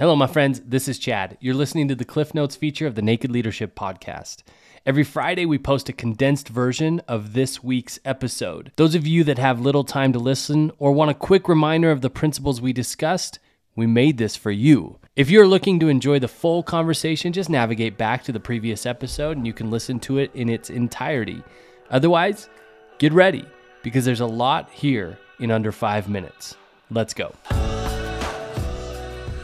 Hello, my friends. This is Chad. You're listening to the Cliff Notes feature of the Naked Leadership Podcast. Every Friday, we post a condensed version of this week's episode. Those of you that have little time to listen or want a quick reminder of the principles we discussed, we made this for you. If you're looking to enjoy the full conversation, just navigate back to the previous episode and you can listen to it in its entirety. Otherwise, get ready because there's a lot here in under five minutes. Let's go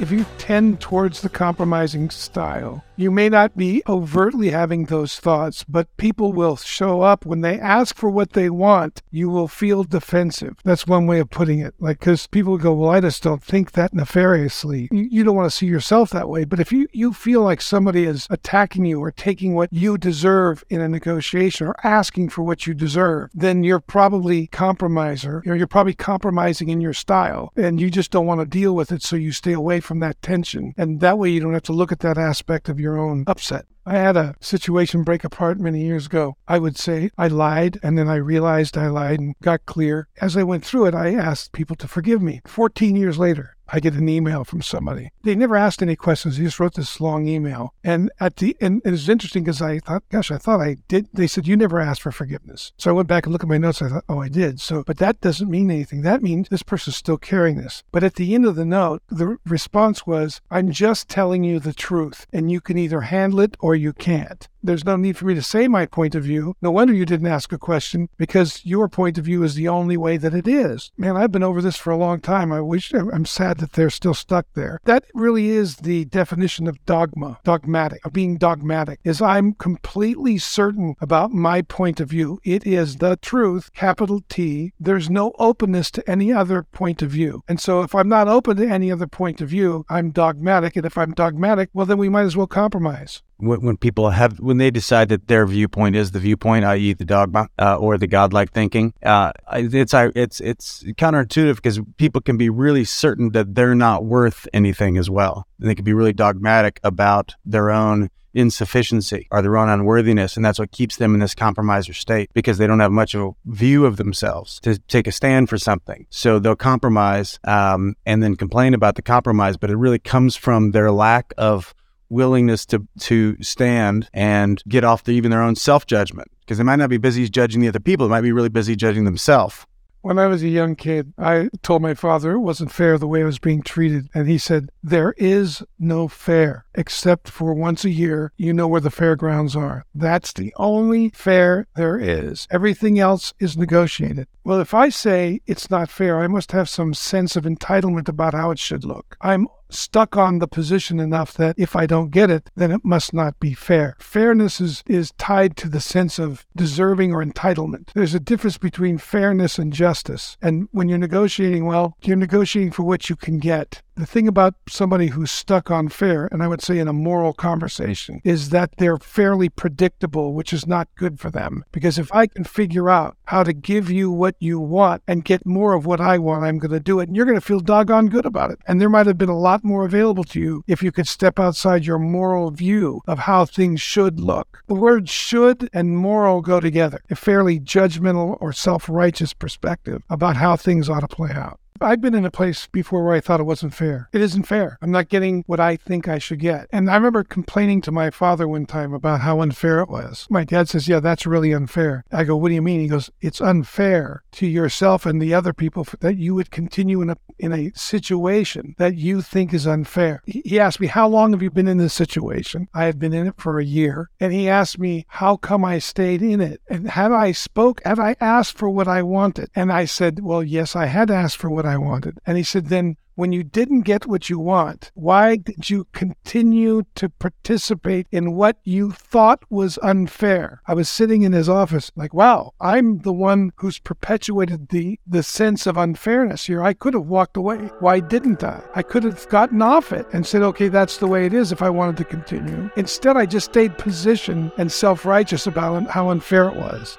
if you tend towards the compromising style, you may not be overtly having those thoughts, but people will show up when they ask for what they want. You will feel defensive. That's one way of putting it. Like, because people go, Well, I just don't think that nefariously. You, you don't want to see yourself that way. But if you, you feel like somebody is attacking you or taking what you deserve in a negotiation or asking for what you deserve, then you're probably compromiser. You're, you're probably compromising in your style and you just don't want to deal with it. So you stay away from that tension. And that way you don't have to look at that aspect of your own upset. I had a situation break apart many years ago. I would say I lied, and then I realized I lied and got clear. As I went through it, I asked people to forgive me. 14 years later, I get an email from somebody. They never asked any questions. They just wrote this long email. And at the and it was interesting because I thought, gosh, I thought I did. They said you never asked for forgiveness. So I went back and looked at my notes. I thought, oh, I did. So, but that doesn't mean anything. That means this person's still carrying this. But at the end of the note, the response was, I'm just telling you the truth, and you can either handle it or you can't. There's no need for me to say my point of view. No wonder you didn't ask a question because your point of view is the only way that it is. Man, I've been over this for a long time. I wish I'm sad that they're still stuck there. That really is the definition of dogma, dogmatic, of being dogmatic, is I'm completely certain about my point of view. It is the truth, capital T. There's no openness to any other point of view. And so if I'm not open to any other point of view, I'm dogmatic. And if I'm dogmatic, well, then we might as well compromise when, people have when they decide that their viewpoint is the viewpoint, i.e., the dogma uh, or the godlike thinking, uh, it's it's it's counterintuitive because people can be really certain that they're not worth anything as well, and they can be really dogmatic about their own insufficiency or their own unworthiness. And that's what keeps them in this compromiser state because they don't have much of a view of themselves to take a stand for something. So they'll compromise um, and then complain about the compromise, but it really comes from their lack of willingness to to stand and get off the, even their own self judgment because they might not be busy judging the other people; they might be really busy judging themselves. When I was a young kid, I told my father it wasn't fair the way I was being treated. And he said, There is no fair, except for once a year, you know where the fairgrounds are. That's the only fair there is. Everything else is negotiated. Well, if I say it's not fair, I must have some sense of entitlement about how it should look. I'm stuck on the position enough that if I don't get it, then it must not be fair. Fairness is, is tied to the sense of deserving or entitlement. There's a difference between fairness and justice. And when you're negotiating, well, you're negotiating for what you can get. The thing about somebody who's stuck on fair, and I would say in a moral conversation, is that they're fairly predictable, which is not good for them. Because if I can figure out how to give you what you want and get more of what I want, I'm going to do it. And you're going to feel doggone good about it. And there might have been a lot more available to you if you could step outside your moral view of how things should look. The words should and moral go together, a fairly judgmental or self righteous perspective about how things ought to play out. I've been in a place before where I thought it wasn't fair. It isn't fair. I'm not getting what I think I should get. And I remember complaining to my father one time about how unfair it was. My dad says, Yeah, that's really unfair. I go, What do you mean? He goes, It's unfair to yourself and the other people that you would continue in a, in a situation that you think is unfair. He asked me, How long have you been in this situation? I had been in it for a year. And he asked me, How come I stayed in it? And have I spoke, have I asked for what I wanted? And I said, Well, yes, I had asked for what what I wanted. And he said, then when you didn't get what you want, why did you continue to participate in what you thought was unfair? I was sitting in his office like, wow, I'm the one who's perpetuated the, the sense of unfairness here. I could have walked away. Why didn't I? I could have gotten off it and said, okay, that's the way it is if I wanted to continue. Instead, I just stayed positioned and self righteous about how unfair it was.